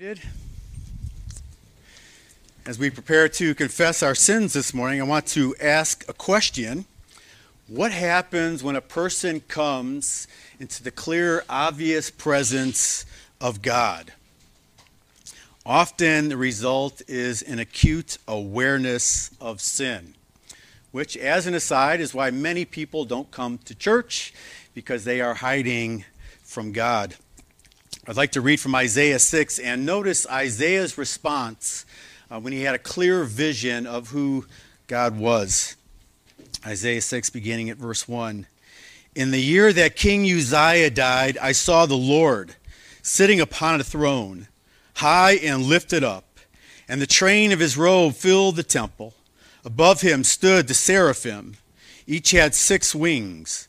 Seated. As we prepare to confess our sins this morning, I want to ask a question. What happens when a person comes into the clear, obvious presence of God? Often the result is an acute awareness of sin, which, as an aside, is why many people don't come to church because they are hiding from God. I'd like to read from Isaiah 6 and notice Isaiah's response uh, when he had a clear vision of who God was. Isaiah 6, beginning at verse 1. In the year that King Uzziah died, I saw the Lord sitting upon a throne, high and lifted up, and the train of his robe filled the temple. Above him stood the seraphim. Each had six wings.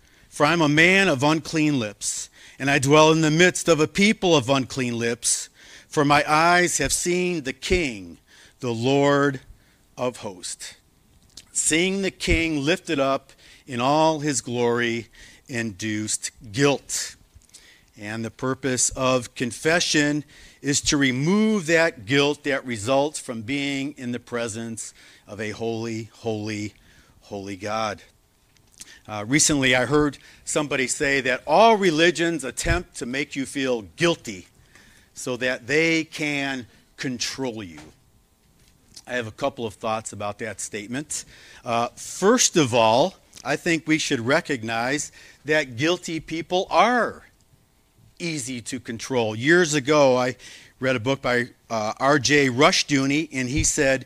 for I am a man of unclean lips, and I dwell in the midst of a people of unclean lips. For my eyes have seen the King, the Lord of hosts. Seeing the King lifted up in all his glory induced guilt. And the purpose of confession is to remove that guilt that results from being in the presence of a holy, holy, holy God. Uh, recently, I heard somebody say that all religions attempt to make you feel guilty so that they can control you. I have a couple of thoughts about that statement. Uh, first of all, I think we should recognize that guilty people are easy to control. Years ago, I read a book by uh, R.J. Rushdoony, and he said,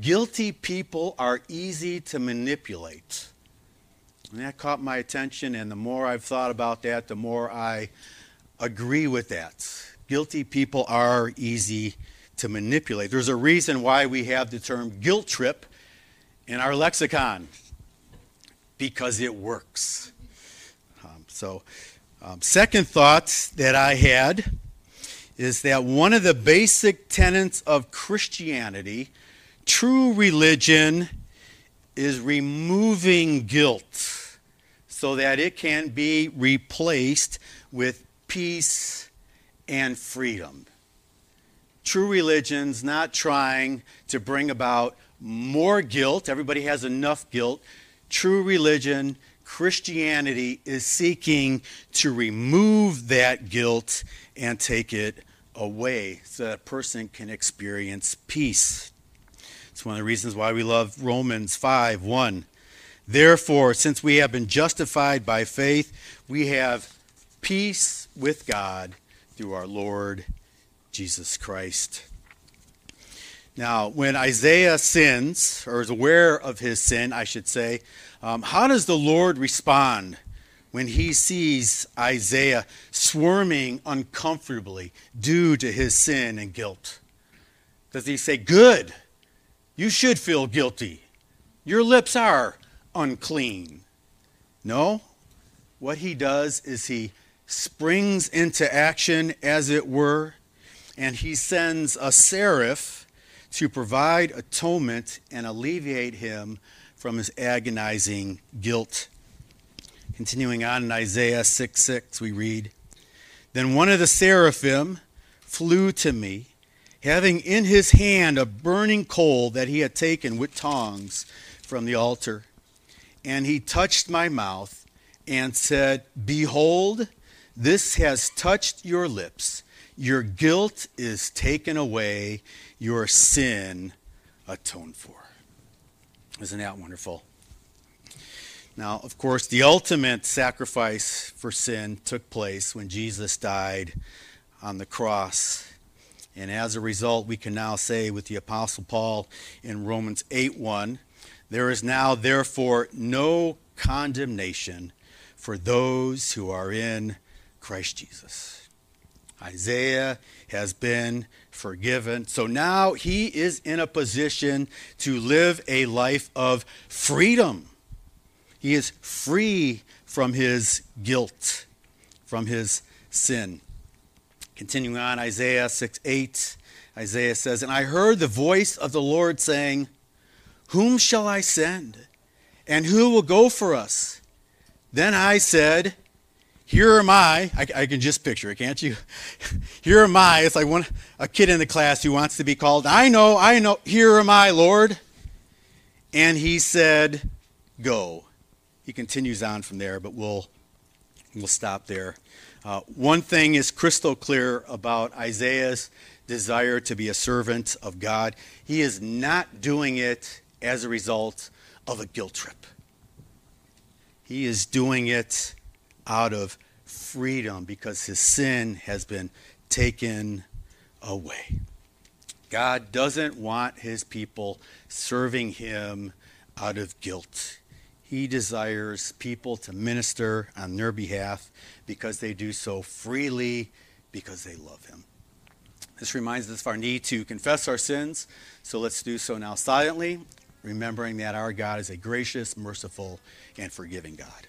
Guilty people are easy to manipulate. And that caught my attention, and the more I've thought about that, the more I agree with that. Guilty people are easy to manipulate. There's a reason why we have the term guilt trip in our lexicon because it works. Um, so, um, second thought that I had is that one of the basic tenets of Christianity, true religion, is removing guilt so that it can be replaced with peace and freedom. True religion's not trying to bring about more guilt. Everybody has enough guilt. True religion, Christianity, is seeking to remove that guilt and take it away so that a person can experience peace. It's one of the reasons why we love Romans 5 1. Therefore, since we have been justified by faith, we have peace with God through our Lord Jesus Christ. Now, when Isaiah sins, or is aware of his sin, I should say, um, how does the Lord respond when he sees Isaiah swarming uncomfortably due to his sin and guilt? Does he say, Good, you should feel guilty? Your lips are unclean. No, what he does is he springs into action, as it were, and he sends a seraph to provide atonement and alleviate him from his agonizing guilt. Continuing on in Isaiah 6 6, we read Then one of the seraphim flew to me, having in his hand a burning coal that he had taken with tongs from the altar and he touched my mouth and said, Behold, this has touched your lips. Your guilt is taken away, your sin atoned for. Isn't that wonderful? Now, of course, the ultimate sacrifice for sin took place when Jesus died on the cross. And as a result, we can now say with the Apostle Paul in Romans 8 1, there is now, therefore, no condemnation for those who are in Christ Jesus. Isaiah has been forgiven. So now he is in a position to live a life of freedom. He is free from his guilt, from his sin. Continuing on, Isaiah 6 8, Isaiah says, And I heard the voice of the Lord saying, Whom shall I send? And who will go for us? Then I said, here am I. I, I, can just picture it, can't you? Here am I. It's like one a kid in the class who wants to be called. I know, I know. Here am I, Lord. And he said, "Go." He continues on from there, but we'll we'll stop there. Uh, one thing is crystal clear about Isaiah's desire to be a servant of God. He is not doing it as a result of a guilt trip. He is doing it out of freedom because his sin has been taken away. God doesn't want his people serving him out of guilt. He desires people to minister on their behalf because they do so freely because they love him. This reminds us of our need to confess our sins, so let's do so now silently, remembering that our God is a gracious, merciful, and forgiving God.